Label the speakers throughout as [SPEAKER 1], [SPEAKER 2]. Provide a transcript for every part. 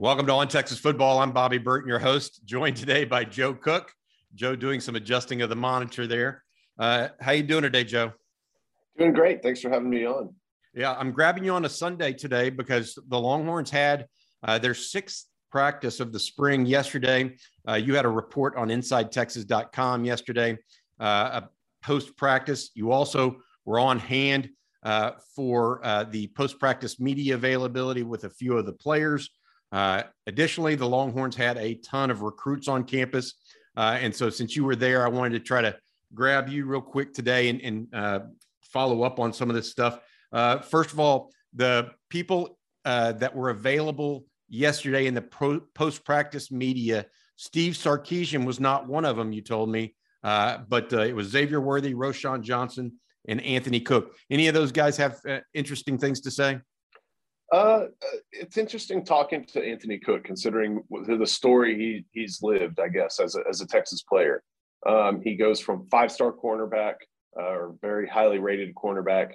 [SPEAKER 1] Welcome to On Texas Football. I'm Bobby Burton, your host, joined today by Joe Cook. Joe doing some adjusting of the monitor there. Uh, how you doing today, Joe?
[SPEAKER 2] Doing great. Thanks for having me on.
[SPEAKER 1] Yeah, I'm grabbing you on a Sunday today because the Longhorns had uh, their sixth practice of the spring yesterday. Uh, you had a report on InsideTexas.com yesterday, uh, post practice. You also were on hand uh, for uh, the post practice media availability with a few of the players. Uh, additionally, the Longhorns had a ton of recruits on campus. Uh, and so, since you were there, I wanted to try to grab you real quick today and, and uh, follow up on some of this stuff. Uh, first of all, the people that were available yesterday in the post practice media, Steve Sarkisian was not one of them, you told me, uh, but it was Xavier Worthy, Roschon Johnson, and Anthony Cook. Any of those guys have interesting things to say?
[SPEAKER 2] Uh, it's interesting talking to Anthony Cook, considering the story he he's lived, I guess, as a, as a Texas player. Um, he goes from five star cornerback uh, or very highly rated cornerback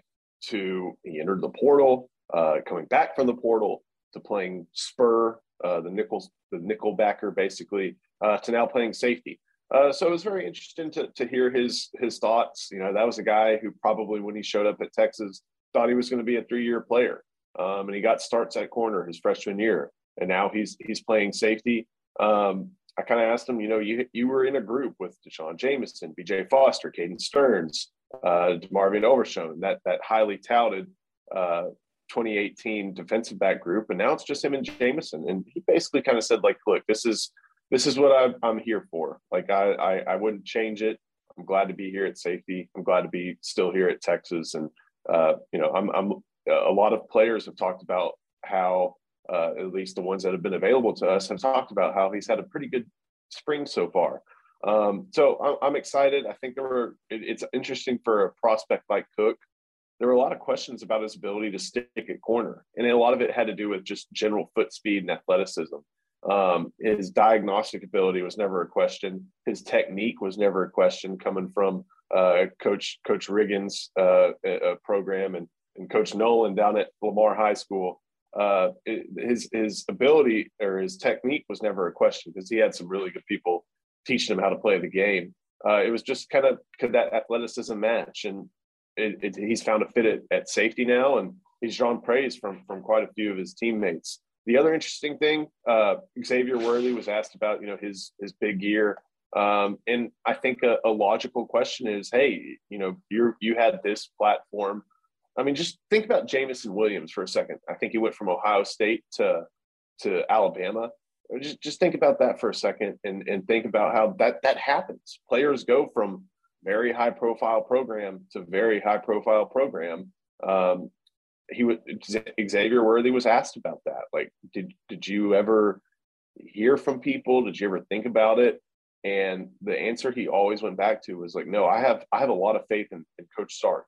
[SPEAKER 2] to he entered the portal, uh, coming back from the portal to playing spur, uh, the nickel the nickel backer basically, uh, to now playing safety. Uh, so it was very interesting to, to hear his his thoughts. You know, that was a guy who probably when he showed up at Texas thought he was going to be a three year player um, and he got starts at corner his freshman year, and now he's he's playing safety. Um, I kind of asked him, you know, you you were in a group with D'Shawn Jamison, B.J. Foster, Caden Stearns, uh, Marvin Overshown, that that highly touted uh, 2018 defensive back group, and now it's just him and Jamison, and he basically kind of said like, look, this is this is what I, am here for. Like I, I I wouldn't change it. I'm glad to be here at safety. I'm glad to be still here at Texas, and uh, you know, I'm I'm a lot of players have talked about how, uh, at least the ones that have been available to us, have talked about how he's had a pretty good spring so far. Um, so I'm, excited. I think there were. It, it's interesting for a prospect like Cook. There were a lot of questions about his ability to stick at corner, and a lot of it had to do with just general foot speed and athleticism. Um, his diagnostic ability was never a question. His technique was never a question coming from uh, Coach Coach Riggins' uh, program and and Coach Nolan down at Lamar High School, uh, his his ability or his technique was never a question because he had some really good people teaching him how to play the game. Uh, it was just kind of could that athleticism match, and it, it, he's found a fit at, at safety now, and he's drawn praise from from quite a few of his teammates. The other interesting thing, uh, Xavier Worthy was asked about, you know, his his big year, um, and I think a, a logical question is, hey, you know, you you had this platform I mean, just think about Jameson Williams for a second. I think he went from Ohio State to to Alabama. Just just think about that for a second, and and think about how that that happens. Players go from very high profile program to very high profile program. Um, he was Xavier Worthy was asked about that. Like, did did you ever hear from people? Did you ever think about it? And the answer he always went back to was like, no, I have I have a lot of faith in, in Coach Sark.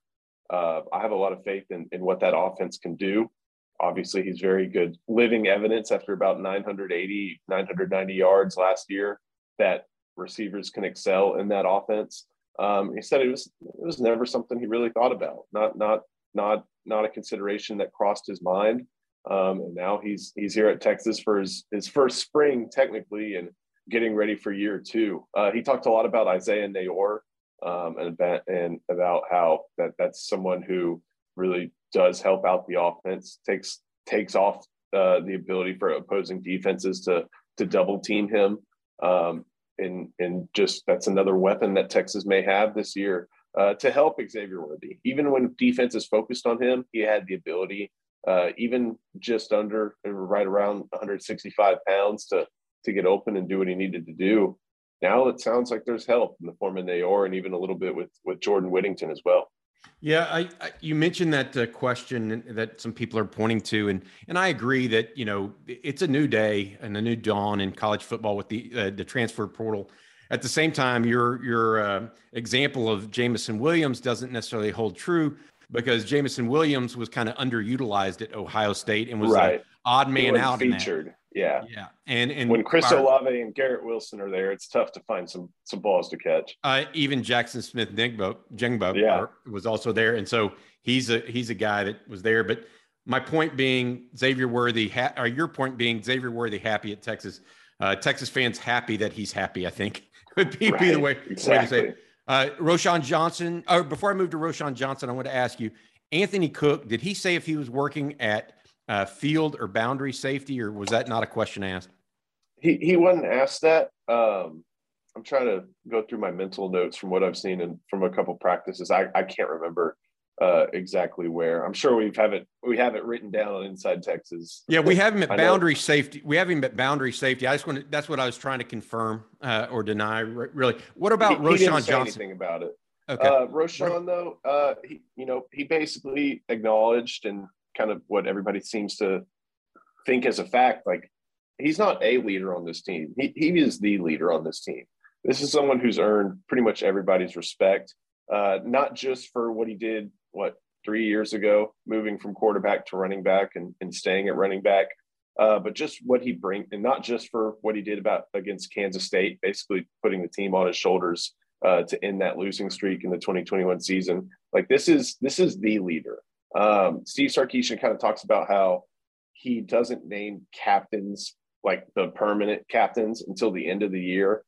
[SPEAKER 2] Uh, I have a lot of faith in, in what that offense can do. Obviously, he's very good living evidence after about 980, 990 yards last year that receivers can excel in that offense. Um, he said it was it was never something he really thought about. Not not not not a consideration that crossed his mind. Um, and now he's he's here at Texas for his his first spring technically and getting ready for year two. Uh, he talked a lot about Isaiah Neyor um, and, about, and about how that that's someone who really does help out the offense, takes takes off uh, the ability for opposing defenses to to double team him, um, and and just that's another weapon that Texas may have this year uh, to help Xavier Worthy. Even when defense is focused on him, he had the ability, uh, even just under right around 165 pounds, to to get open and do what he needed to do. now it sounds like there's help in the form of Neyor and even a little bit with with Jordan Whittington as well.
[SPEAKER 1] Yeah, I, I, you mentioned that uh, question that some people are pointing to, and and I agree that you know it's a new day and a new dawn in college football with the uh, the transfer portal. At the same time, your your uh, example of Jameson Williams doesn't necessarily hold true because Jameson Williams was kind of underutilized at Ohio State and was right. odd man out.
[SPEAKER 2] Featured.
[SPEAKER 1] Yeah. Yeah. And and
[SPEAKER 2] when Chris our, Olave and Garrett Wilson are there, it's tough to find some some balls to catch.
[SPEAKER 1] Uh, even Jaxon Smith-Njigba, Jingbo yeah. was also there. And so he's a he's a guy that was there. But my point being Xavier Worthy, ha- or your point being Xavier Worthy happy at Texas. Uh, Texas fans happy that he's happy, I think would be, right. be the way, exactly. way to say it. Uh, Roschon Johnson. Oh, before I move to Roschon Johnson, I want to ask you, Anthony Cook. Did he say if he was working at uh, field or boundary safety, or was that not a question asked?
[SPEAKER 2] He he wasn't asked that. Um, I'm trying to go through my mental notes from what I've seen and from a couple practices. I, I can't remember uh, exactly where. I'm sure we've have it we have it written down on Inside Texas.
[SPEAKER 1] Yeah, we have him at boundary safety. We have him at boundary safety. I just want to, that's what I was trying to confirm uh, or deny. Really, what about he, Roschon he Johnson?
[SPEAKER 2] Anything about it? Okay. Uh, Roschon though, uh, he, you know, he basically acknowledged and kind of what everybody seems to think as a fact. Like he's not a leader on this team. He he is the leader on this team. This is someone who's earned pretty much everybody's respect, uh, not just for what he did what three years ago, moving from quarterback to running back and, and staying at running back. Uh, but just what he brings, and not just for what he did about against Kansas State, basically putting the team on his shoulders uh, to end that losing streak in the 2021 season. Like this is this is the leader. Um, Steve Sarkisian kind of talks about how he doesn't name captains like the permanent captains until the end of the year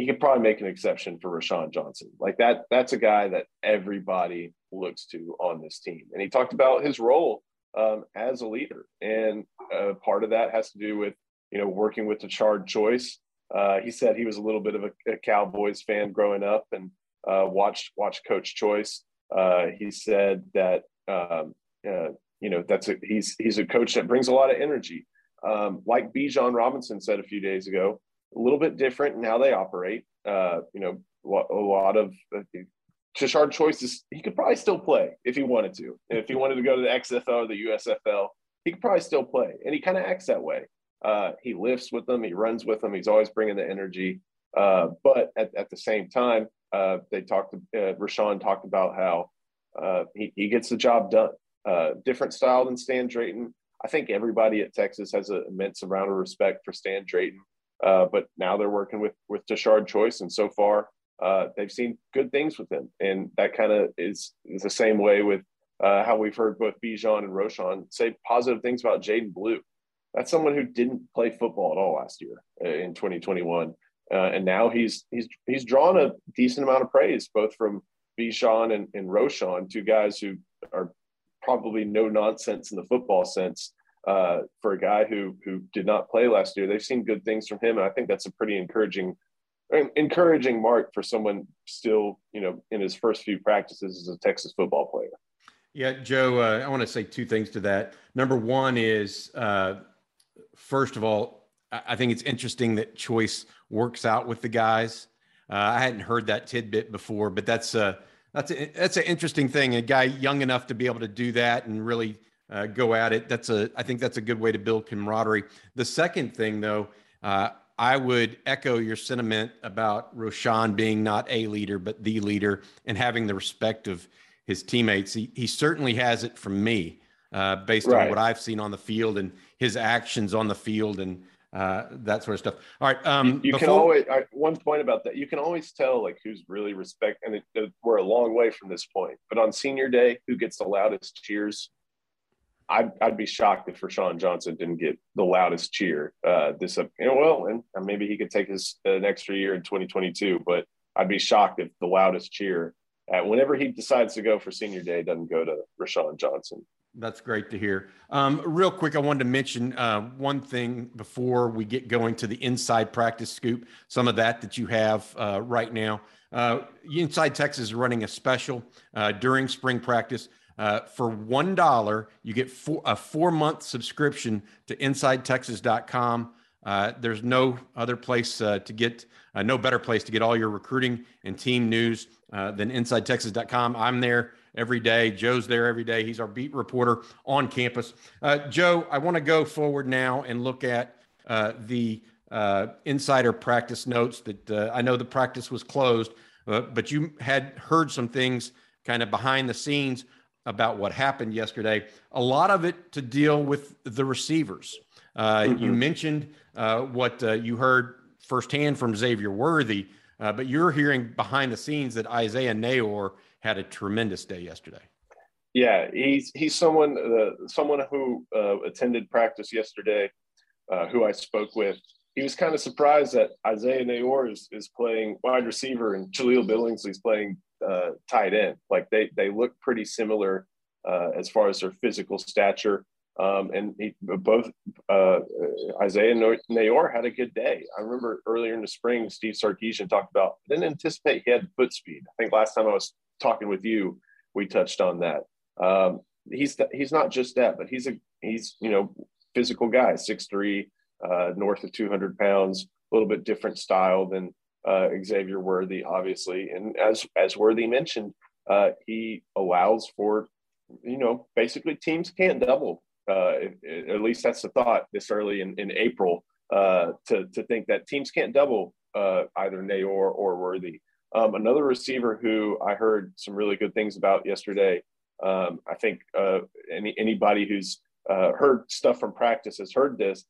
[SPEAKER 2] he could probably make an exception for Roschon Johnson. Like that, that's a guy that everybody looks to on this team. And he talked about his role um, as a leader. And uh, part of that has to do with, you know, working with Tashard Choice. Uh, he said he was a little bit of a, a Cowboys fan growing up and uh, watched, watched Coach Choice. Uh, he said that, um, uh, you know, that's a, he's, he's a coach that brings a lot of energy. Um, like Bijan Robinson said a few days ago, a little bit different in how they operate. Uh, you know, a lot of uh, Tashard choices. He could probably still play if he wanted to. If he wanted to go to the XFL or the USFL, he could probably still play. And he kind of acts that way. Uh, he lifts with them. He runs with them. He's always bringing the energy. Uh, but at, at the same time, uh, they talked. Uh, Roschon talked about how uh, he, he gets the job done. Uh, different style than Stan Drayton. I think everybody at Texas has an immense amount of respect for Stan Drayton. Uh, but now they're working with with Tashard Choice, and so far uh, they've seen good things with him, and that kind of is is the same way with uh, how we've heard both Bijan and Roschon say positive things about Jaydon Blue. That's someone who didn't play football at all last year uh, in 2021, uh, and now he's he's he's drawn a decent amount of praise both from Bijan and, and Roschon, two guys who are probably no nonsense in the football sense, uh, for a guy who who did not play last year. They've seen good things from him, and I think that's a pretty encouraging encouraging mark for someone still you know in his first few practices as a Texas football player.
[SPEAKER 1] Yeah, Joe, uh, I want to say two things to that. Number one is, uh, first of all, I think it's interesting that Choice works out with the guys. Uh, I hadn't heard that tidbit before, but that's a that's a, that's an interesting thing. A guy young enough to be able to do that and really uh, go at it. That's a, I think that's a good way to build camaraderie. The second thing, though, uh, I would echo your sentiment about Roschon being not a leader, but the leader and having the respect of his teammates. He, he certainly has it from me, uh, based right. on what I've seen on the field and his actions on the field and uh, that sort of stuff. All right. Um,
[SPEAKER 2] you, you before... can always, one point about that, you can always tell like who's really respect, and it, it, we're a long way from this point, but on senior day, who gets the loudest cheers I'd, I'd be shocked if Roschon Johnson didn't get the loudest cheer uh, this up. You know, well, and maybe he could take his an extra year in 2022, but I'd be shocked if the loudest cheer at whenever he decides to go for senior day doesn't go to Roschon Johnson.
[SPEAKER 1] That's great to hear. Um, real quick, I wanted to mention uh, one thing before we get going to the inside practice scoop. Some of that that you have uh, right now. Uh, inside Texas is running a special uh, during spring practice. Uh, for one dollar, you get four, a four month subscription to InsideTexas.com. Uh, there's no other place uh, to get, uh, no better place to get all your recruiting and team news uh, than InsideTexas.com. I'm there every day. Joe's there every day. He's our beat reporter on campus. Uh, Joe, I want to go forward now and look at the insider practice notes that I know the practice was closed, but you had heard some things kind of behind the scenes about what happened yesterday. A lot of it to deal with the receivers. Uh, mm-hmm. You mentioned uh, what uh, you heard firsthand from Xavier Worthy, uh, but you're hearing behind the scenes that Isaiah Neyor had a tremendous day yesterday.
[SPEAKER 2] Yeah, he's he's someone uh, someone who uh, attended practice yesterday, who I spoke with. He was kind of surprised that Isaiah Neyor is, is playing wide receiver and Jahleel Billingsley's playing tight end. Like they they look pretty similar uh, as far as their physical stature. Um, and he, both uh, Isaiah and Neyor had a good day. I remember earlier in the spring, Steve Sarkisian talked about didn't anticipate he had foot speed. I think last time I was talking with you, we touched on that. Um, he's he's not just that, but he's a he's you know physical guy, six three, uh, north of two hundred pounds, a little bit different style than uh, Xavier Worthy, obviously. And as as Worthy mentioned, uh, he allows for you know basically teams can't double uh, at least that's the thought this early in, in April uh, to, to think that teams can't double uh, either Neyor or Worthy. Um, another receiver who I heard some really good things about yesterday. Um, I think uh, any, anybody who's uh, heard stuff from practice has heard this.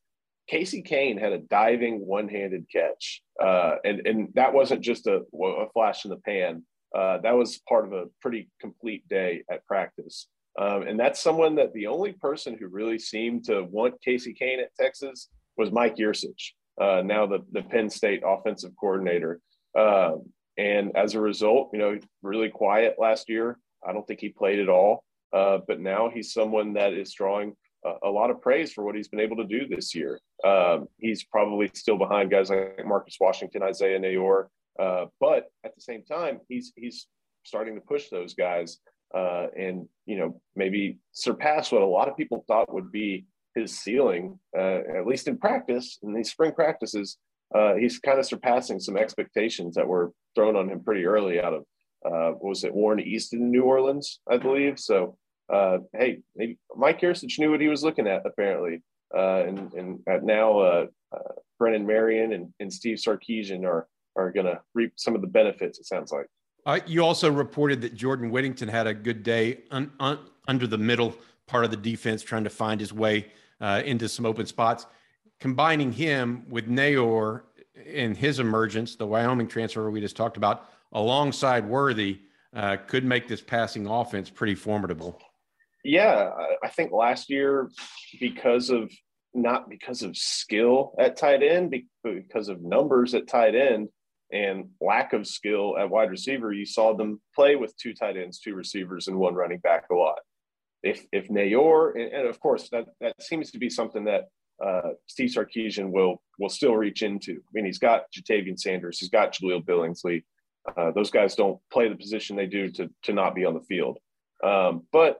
[SPEAKER 2] Casey Cain had a diving one-handed catch, uh, and and that wasn't just a, a flash in the pan. that was part of a pretty complete day at practice. Um, and that's someone that the only person who really seemed to want Casey Cain at Texas was Mike Yurcich, uh, now the, the Penn State offensive coordinator. Um, and as a result, you know, really quiet last year. I don't think he played at all. Uh, but now he's someone that is drawing a, lot of praise for what he's been able to do this year. Um, he's probably still behind guys like Marcus Washington, Isaiah Neyor, uh, but at the same time, he's he's starting to push those guys uh, and you know maybe surpass what a lot of people thought would be his ceiling, uh, at least in practice in these spring practices. Uh, he's kind of surpassing some expectations that were thrown on him pretty early out of uh, what was it Warren Easton New Orleans, I believe. So uh, hey, maybe Mike Yurcich knew what he was looking at apparently, uh, and and now Brennan Marion and, and Steve Sarkisian are are going to reap some of the benefits. It sounds like.
[SPEAKER 1] Uh, you also reported that Jordan Whittington had a good day un, un, under the middle part of the defense, trying to find his way uh, into some open spots. Combining him with Neyor in his emergence, the Wyoming transfer we just talked about, alongside Worthy, uh, could make this passing offense pretty formidable.
[SPEAKER 2] Yeah, I think last year, because of not because of skill at tight end, because of numbers at tight end, and lack of skill at wide receiver, you saw them play with two tight ends, two receivers, and one running back a lot. If if Neyor, and, of course that that seems to be something that uh, Steve Sarkisian will will still reach into. I mean, he's got Ja'Tavion Sanders, he's got Jahleel Billingsley. Uh, those guys don't play the position they do to to not be on the field. Um, but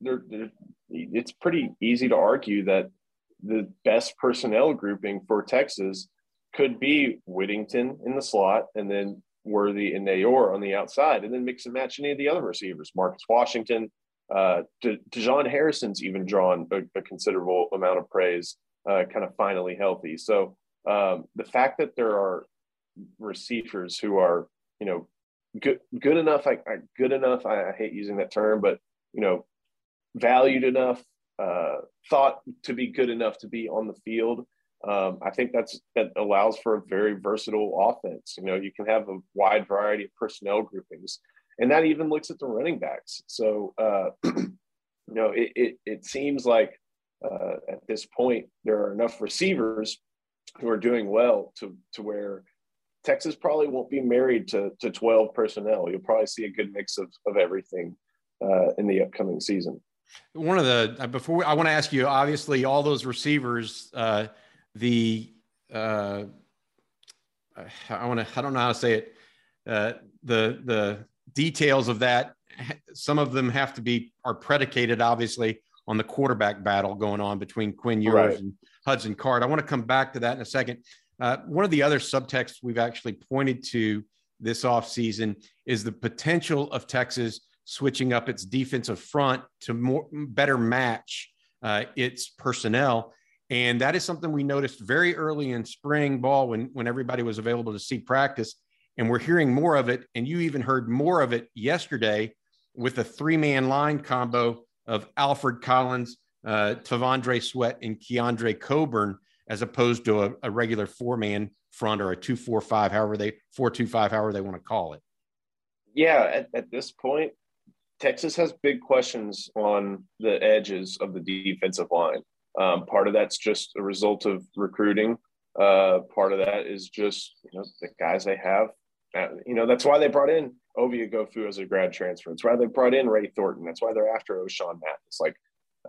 [SPEAKER 2] they're, they're, it's pretty easy to argue that the best personnel grouping for Texas could be Whittington in the slot and then Worthy and Neyor on the outside, and then mix and match any of the other receivers. Marcus Washington, uh, De- Harrison's even drawn a, a considerable amount of praise, uh, kind of finally healthy. So um, the fact that there are receivers who are, you know, good good enough, I, I good enough. I, I hate using that term, but you know, valued enough, uh, thought to be good enough to be on the field. Um, I think that's that allows for a very versatile offense. You know, you can have a wide variety of personnel groupings, and that even looks at the running backs. So, uh, you know, it, it, it seems like uh, at this point, there are enough receivers who are doing well to to where Texas probably won't be married to to 12 personnel. You'll probably see a good mix of of everything uh, in the upcoming season.
[SPEAKER 1] One of the uh, before I want to ask you, obviously, all those receivers, uh, the uh, I want to I don't know how to say it, uh, the the details of that. Some of them have to be are predicated, obviously, on the quarterback battle going on between Quinn Ewers right. and Hudson Card. I want to come back to that in a second. Uh, one of the other subtexts we've actually pointed to this offseason is the potential of Texas switching up its defensive front to more better match uh, its personnel. And that is something we noticed very early in spring ball when, when everybody was available to see practice. And we're hearing more of it. And you even heard more of it yesterday with a three man line combo of Alfred Collins, uh, T'Vondre Sweat, and Keondre Coburn, as opposed to a, a regular four man front or a two four five, however they four two five, however they want to call it.
[SPEAKER 2] Yeah, at, at this point, Texas has big questions on the edges of the defensive line. Um, part of that's just a result of recruiting. Uh, part of that is just you know the guys they have. You know that's why they brought in Ovie Gofu as a grad transfer. That's why they brought in Ray Thornton. That's why they're after Ochaun Mathis. Like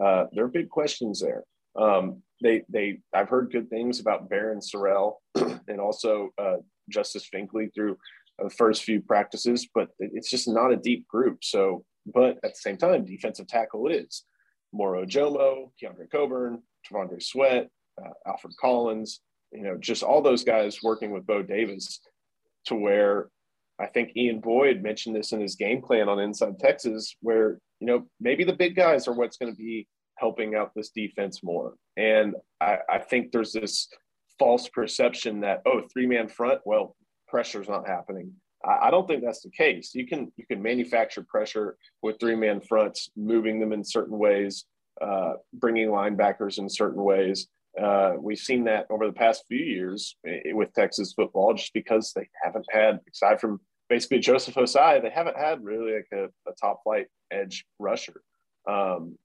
[SPEAKER 2] uh, there are big questions there. Um, they they I've heard good things about Barryn Sorrell and also uh, Justice Finkley through the first few practices, but it's just not a deep group. So but at the same time, defensive tackle is Moro Ojomo, Keondre Coburn, T'Vondre Sweat, uh, Alfred Collins, you know, just all those guys working with Bo Davis to where I think Ian Boyd mentioned this in his game plan on Inside Texas, where, you know, maybe the big guys are what's going to be helping out this defense more. And I, I think there's this false perception that, oh, three man front, well, pressure's not happening. I don't think that's the case. You can you can manufacture pressure with three man fronts, moving them in certain ways, uh, bringing linebackers in certain ways. Uh, we've seen that over the past few years eh, with Texas football, just because they haven't had, aside from basically Joseph Ossai, they haven't had really like a, a top flight edge rusher. Um,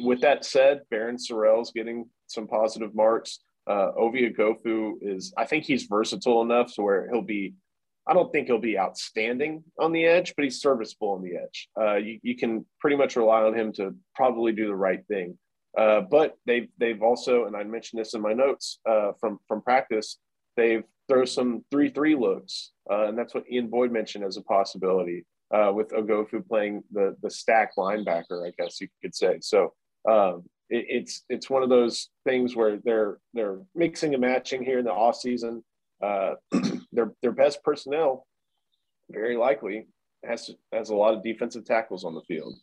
[SPEAKER 2] with that said, Barryn Sorrell's getting some positive marks. Uh, Ovie Oghoufo is, I think he's versatile enough to where he'll be I don't think he'll be outstanding on the edge, but he's serviceable on the edge. Uh, you, you, can pretty much rely on him to probably do the right thing. Uh, but they've they've also, and I mentioned this in my notes uh, from from practice, they've throw some three three looks, uh, and that's what Ian Boyd mentioned as a possibility uh, with Oghoufo playing the the stack linebacker, I guess you could say. So um, it, it's it's one of those things where they're they're mixing and matching here in the off season. Their their best personnel very likely has has a lot of defensive tackles on the field.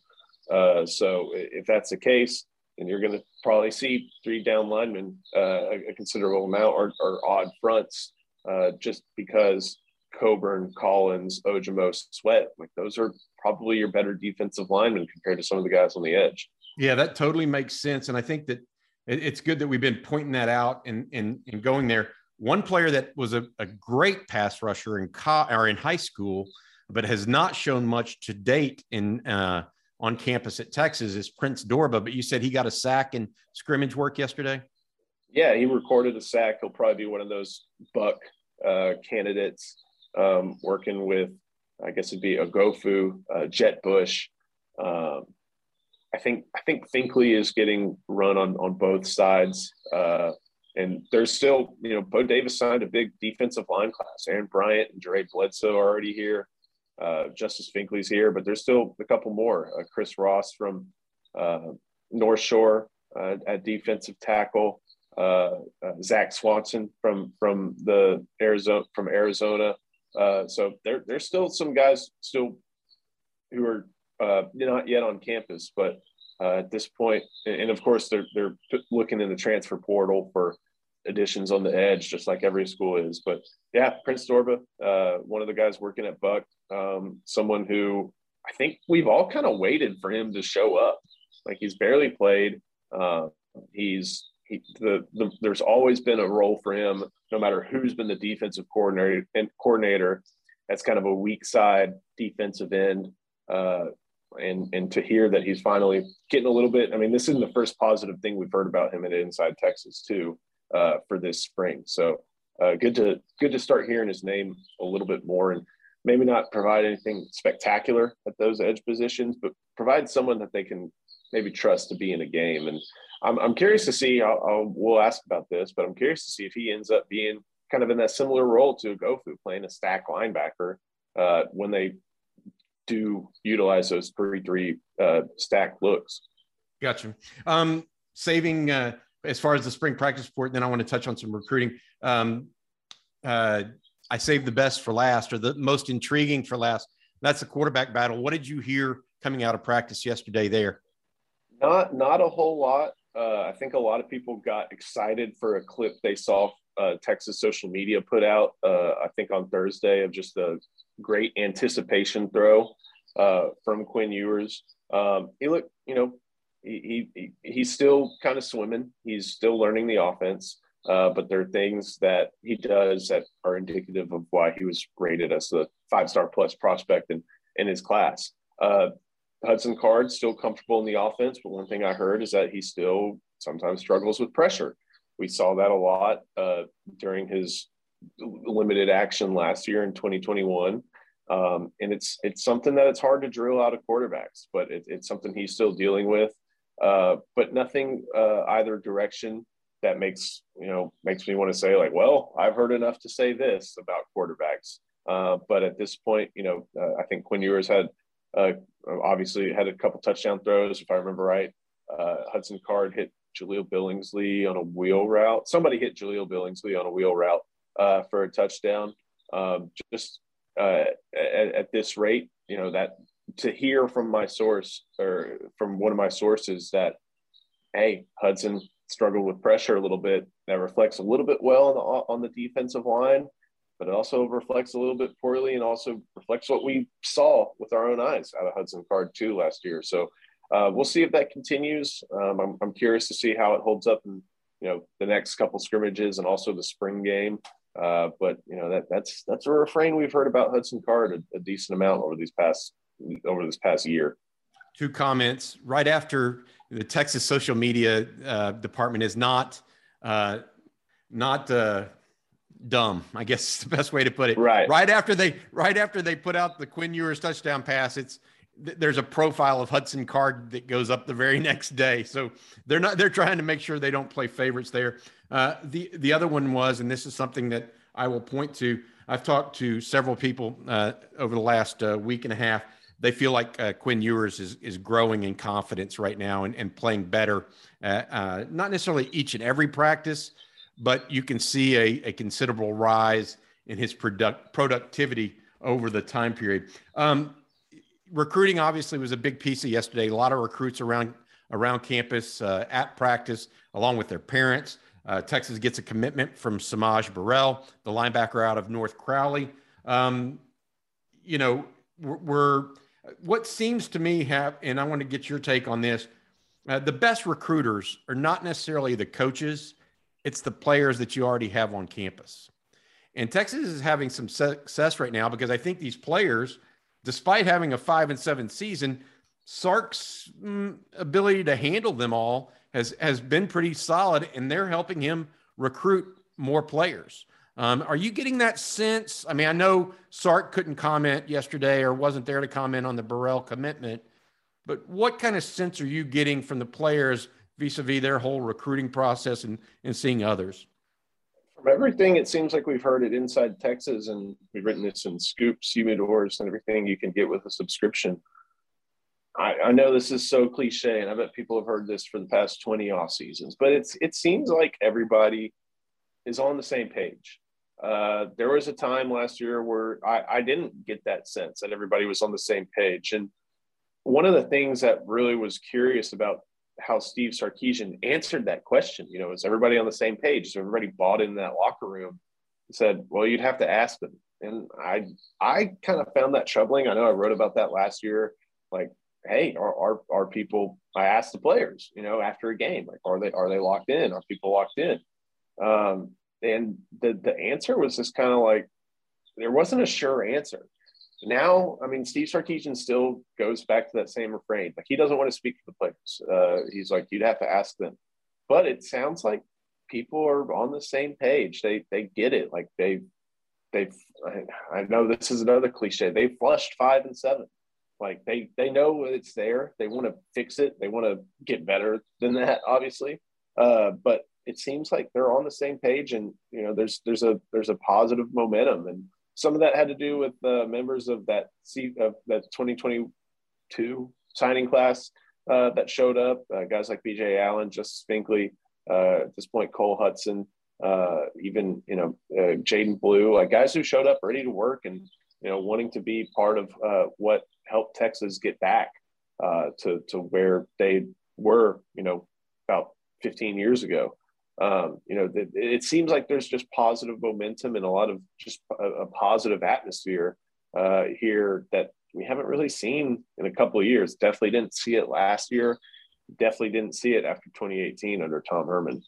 [SPEAKER 2] Uh, so if that's the case, then you're going to probably see three down linemen uh, a, considerable amount or, or odd fronts uh, just because Coburn, Collins, Ojomo, Sweat, like those are probably your better defensive linemen compared to some of the guys on the edge.
[SPEAKER 1] Yeah, that totally makes sense. And I think that it's good that we've been pointing that out and, and, and going there. One player that was a, a great pass rusher in co- or in high school, but has not shown much to date in uh, on campus at Texas is Prince Dorbah. But you said he got a sack in scrimmage work yesterday.
[SPEAKER 2] Yeah, he recorded a sack. He'll probably be one of those buck uh, candidates um, working with, I guess it'd be Oghoufo, uh, Jett Bush. Um, I think I think Finkley is getting run on on both sides. Uh, and there's still, you know, Bo Davis signed a big defensive line class. Aaron Bryant and Jaray Bledsoe are already here. Uh, Justice Finkley's here, but there's still a couple more. Uh, Chris Ross from uh, North Shore uh, at defensive tackle. Uh, uh, Zach Swanson from from the Arizona from Arizona. so there there's still some guys still who are not yet on campus, but at this point, and, of course they're they're looking in the transfer portal for additions on the edge, just like every school is. But yeah, Prince Dorbah, uh, one of the guys working at Buck, um, someone who I think we've all kind of waited for him to show up. Like he's barely played. Uh, he's he, the, the there's always been a role for him, no matter who's been the defensive coordinator and coordinator. That's kind of a weak side defensive end. Uh, and and to hear that he's finally getting a little bit. I mean, this isn't the first positive thing we've heard about him at Inside Texas too uh, for this spring. So uh, good to good to start hearing his name a little bit more and maybe not provide anything spectacular at those edge positions, but provide someone that they can maybe trust to be in a game. And I'm, I'm curious to see. I'll, I'll, we'll ask about this, but I'm curious to see if he ends up being kind of in that similar role to Gofu, playing a stack linebacker uh, when they do utilize those three three uh, stack looks.
[SPEAKER 1] Gotcha. Um, saving uh, as far as the spring practice report, then I want to touch on some recruiting. Um, uh, I saved the best for last, or the most intriguing for last. That's the quarterback battle. What did you hear coming out of practice yesterday there?
[SPEAKER 2] Not not a whole lot. Uh, I think a lot of people got excited for a clip they saw uh, Texas social media put out. Uh, I think on Thursday of just a great anticipation throw uh, from Quinn Ewers. Um, he looked, you know, he, he he's still kind of swimming. He's still learning the offense. Uh, but there are things that he does that are indicative of why he was rated as the five star plus prospect in, in his class. Uh, Hudson Card still comfortable in the offense, but one thing I heard is that he still sometimes struggles with pressure. We saw that a lot uh, during his limited action last year in 2021. Um, and it's it's something that it's hard to drill out of quarterbacks, but it, it's something he's still dealing with. Uh, but nothing uh, either direction that makes you know makes me want to say like, well, I've heard enough to say this about quarterbacks. Uh, but at this point, you know, uh, I think Quinn Ewers had uh, obviously had a couple touchdown throws, if I remember right. Uh, Hudson Card hit Jahleel Billingsley on a wheel route. Somebody hit Jahleel Billingsley on a wheel route uh, for a touchdown. Um, just uh, at, at, this rate, you know that to hear from my source or from one of my sources that, hey, Hudson struggled with pressure a little bit. That reflects a little bit well on the on the defensive line but it also reflects a little bit poorly and also reflects what we saw with our own eyes out of Hudson Card too last year. So uh, we'll see if that continues. Um, I'm, I'm curious to see how it holds up in you know the next couple scrimmages and also the spring game. Uh, but you know that that's that's a refrain we've heard about Hudson Card a, a decent amount over these past over this past year.
[SPEAKER 1] Two comments right after the Texas social media uh, department is not uh, not uh, dumb. I guess is the best way to put it.
[SPEAKER 2] Right.
[SPEAKER 1] Right after they right after they put out the Quinn Ewers touchdown pass, it's there's a profile of Hudson Card that goes up the very next day. So they're not they're trying to make sure they don't play favorites there. Uh, the the other one was, and this is something that I will point to. I've talked to several people uh, over the last uh, week and a half. They feel like uh, Quinn Ewers is is growing in confidence right now and, and playing better. Uh, uh, not necessarily each and every practice, but you can see a, a considerable rise in his product productivity over the time period. Um, recruiting obviously was a big piece of yesterday. A lot of recruits around around campus uh, at practice, along with their parents. Uh, Texas gets a commitment from S'Maje Burrell, the linebacker out of North Crowley. Um, you know, we're, what seems to me have, and I want to get your take on this. Uh, the best recruiters are not necessarily the coaches it's the players that you already have on campus. And Texas is having some success right now because I think these players, despite having a five and seven season, Sark's mm, ability to handle them all has has been pretty solid, and they're helping him recruit more players. Um, are you getting that sense? I mean, I know Sark couldn't comment yesterday or wasn't there to comment on the Burrell commitment, but what kind of sense are you getting from the players vis-a-vis their whole recruiting process and, and seeing others?
[SPEAKER 2] From everything, it seems like we've heard it inside Texas, and we've written this in scoops, humidors, and everything you can get with a subscription. I, I, know this is so cliche, and I bet people have heard this for the past 20 off seasons, but it's it seems like everybody is on the same page. Uh, there was a time last year where I, I didn't get that sense that everybody was on the same page. And one of the things that really was curious about how Steve Sarkisian answered that question. You know, is everybody on the same page? So everybody bought in that locker room. He said, "Well, you'd have to ask them." And I, I kind of found that troubling. I know I wrote about that last year. Like, hey, are, are are people? I asked the players, you know, after a game, like, are they are they locked in? Are people locked in? Um, and the the answer was just kind of like there wasn't a sure answer. Now, I mean, Steve Sarkisian still goes back to that same refrain. Like he doesn't want to speak for the players. Uh, he's like, you'd have to ask them. But it sounds like people are on the same page. They they get it. Like they they've. I, I know this is another cliche. They flushed five and seven. Like they they know it's there. They want to fix it. They want to get better than that, obviously. Uh, but it seems like they're on the same page, and you know, there's there's a there's a positive momentum, and some of that had to do with uh, members of that C, of that 2022 signing class uh, that showed up. Uh, guys like B.J. Allen, Justice Finkley, uh, at this point Cole Hudson, uh, even you know uh, Jaydon Blue, like guys who showed up ready to work and you know wanting to be part of what helped Texas get back to to where they were, you know, about 15 years ago. Um, you know, it, seems like there's just positive momentum and a lot of just a, a positive atmosphere uh, here that we haven't really seen in a couple of years. Definitely didn't see it last year. Definitely didn't see it after 2018 under Tom Herman.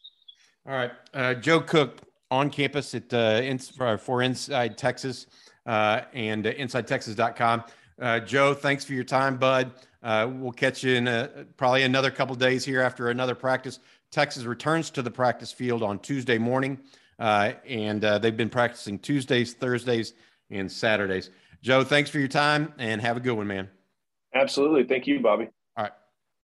[SPEAKER 1] All right, uh, Joe Cook on campus at uh, for Inside Texas uh, and uh, InsideTexas.com. Uh, Joe, thanks for your time, bud. Uh, we'll catch you in a, probably another couple days here after another practice. Texas returns to the practice field on Tuesday morning, uh, and uh, they've been practicing Tuesdays, Thursdays, and Saturdays. Joe, thanks for your time and have a good one, man.
[SPEAKER 2] Absolutely. Thank you, Bobby.